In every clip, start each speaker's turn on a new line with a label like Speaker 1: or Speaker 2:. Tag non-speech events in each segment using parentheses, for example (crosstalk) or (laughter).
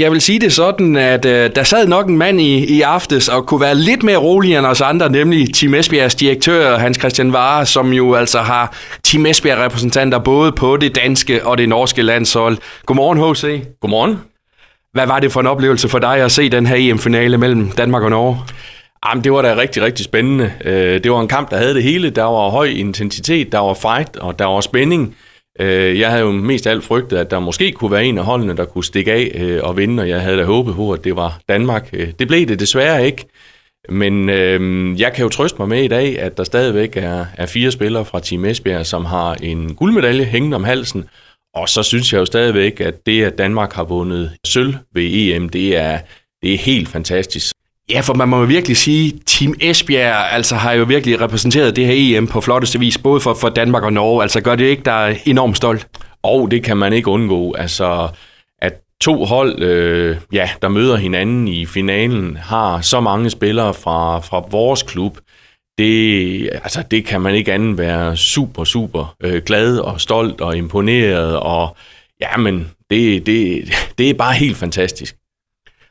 Speaker 1: Jeg vil sige det sådan, at øh, der sad nok en mand i, i aftes og kunne være lidt mere rolig end os andre, nemlig Team Esbjergs direktør Hans Christian Vare, som jo altså har Team Esbjerg repræsentanter både på det danske og det norske landshold. Godmorgen H.C.
Speaker 2: Godmorgen.
Speaker 1: Hvad var det for en oplevelse for dig at se den her EM-finale mellem Danmark og Norge?
Speaker 2: Jamen, det var da rigtig, rigtig spændende. Øh, det var en kamp, der havde det hele. Der var høj intensitet, der var fight, og der var spænding. Øh, jeg havde jo mest alt frygtet, at der måske kunne være en af holdene, der kunne stikke af øh, og vinde, og jeg havde da håbet på, at det var Danmark. Øh, det blev det desværre ikke. Men øh, jeg kan jo trøste mig med i dag, at der stadigvæk er, er fire spillere fra Team Esbjerg, som har en guldmedalje hængende om halsen. Og så synes jeg jo stadigvæk, at det, at Danmark har vundet sølv ved EM, det er, det er helt fantastisk.
Speaker 1: Ja, for man må jo virkelig sige, Team Esbjerg altså har jo virkelig repræsenteret det her EM på flotteste vis, både for, for Danmark og Norge. Altså gør det ikke der er enormt stolt?
Speaker 2: Og det kan man ikke undgå. Altså, at to hold, øh, ja, der møder hinanden i finalen, har så mange spillere fra, fra vores klub, det, altså, det kan man ikke andet være super, super øh, glad og stolt og imponeret. Og ja, men det, det, det er bare helt fantastisk.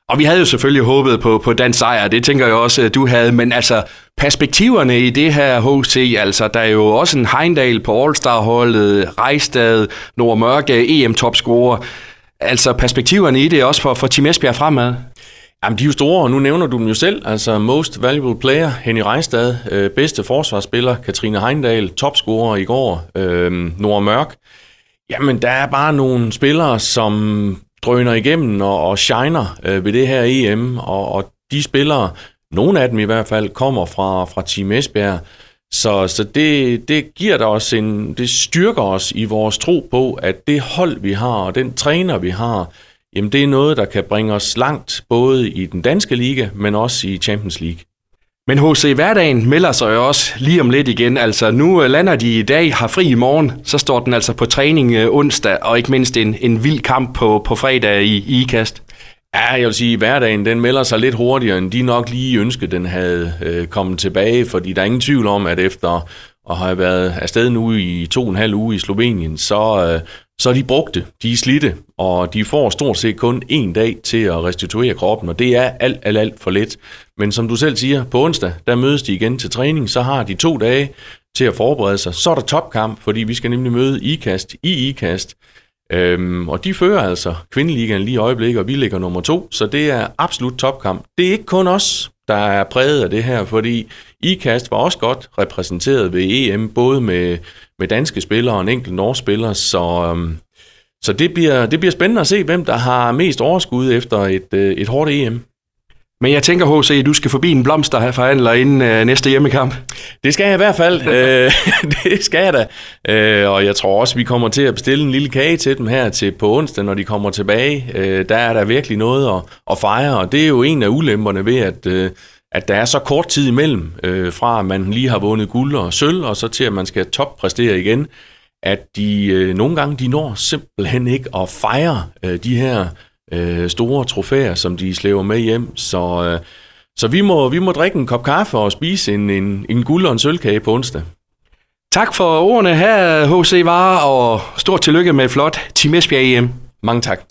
Speaker 1: Og vi havde jo selvfølgelig håbet på, på den sejr, det tænker jeg også, du havde, men altså perspektiverne i det her HC, altså der er jo også en Heindal på All-Star-holdet, Rejstad, Nord Mørke, EM-topscorer. Altså perspektiverne i det også for, for Team Esbjerg fremad.
Speaker 2: Jamen, de er jo store, og nu nævner du dem jo selv. Altså, most valuable player, Henny Rejstad, øh, bedste forsvarsspiller, Katrine Heindal, topscorer i går, øh, Nora Mørk. Jamen, der er bare nogle spillere, som drøner igennem og, og shiner øh, ved det her EM, og, og de spillere, nogle af dem i hvert fald, kommer fra, fra Team Esbjerg, så, så det, det giver der os en, det styrker os i vores tro på, at det hold, vi har, og den træner, vi har, jamen det er noget, der kan bringe os langt, både i den danske liga, men også i Champions League.
Speaker 1: Men HC Hverdagen melder sig jo også lige om lidt igen. Altså nu øh, lander de i dag, har fri i morgen, så står den altså på træning øh, onsdag, og ikke mindst en, en vild kamp på, på fredag i, i IKAST.
Speaker 2: Ja, jeg vil sige, at hverdagen den melder sig lidt hurtigere, end de nok lige ønskede, den havde øh, kommet tilbage, fordi der er ingen tvivl om, at efter at have været afsted nu i to og en halv uge i Slovenien, så, øh, så er de brugte, de er slidte, og de får stort set kun en dag til at restituere kroppen, og det er alt, alt, alt for lidt. Men som du selv siger, på onsdag, der mødes de igen til træning, så har de to dage til at forberede sig. Så er der topkamp, fordi vi skal nemlig møde IKAST i IKAST. Øhm, og de fører altså kvindeligaen lige i øjeblikket, og vi ligger nummer to, så det er absolut topkamp. Det er ikke kun os, der er præget af det her, fordi IKAST var også godt repræsenteret ved EM, både med, med danske spillere og en enkelt norsk spiller, så, øhm, så det, bliver, det bliver spændende at se, hvem der har mest overskud efter et, øh, et hårdt EM.
Speaker 1: Men jeg tænker, HC, at du skal forbi en blomsterforhandler inden øh, næste hjemmekamp.
Speaker 2: Det skal jeg i hvert fald. (laughs) øh, (laughs) det skal jeg da. Øh, og jeg tror også, vi kommer til at bestille en lille kage til dem her til på onsdag, når de kommer tilbage. Øh, der er der virkelig noget at, at fejre, og det er jo en af ulemperne ved, at, øh, at der er så kort tid imellem, øh, fra at man lige har vundet guld og sølv, og så til at man skal toppræstere igen, at de øh, nogle gange de når simpelthen ikke at fejre øh, de her øh, store trofæer, som de slæver med hjem. Så, øh, så vi, må, vi må drikke en kop kaffe og spise en, en, en guld og en sølvkage på onsdag.
Speaker 1: Tak for ordene her, H.C. Vare, og stort tillykke med et flot Team Esbjerg EM.
Speaker 2: Mange tak.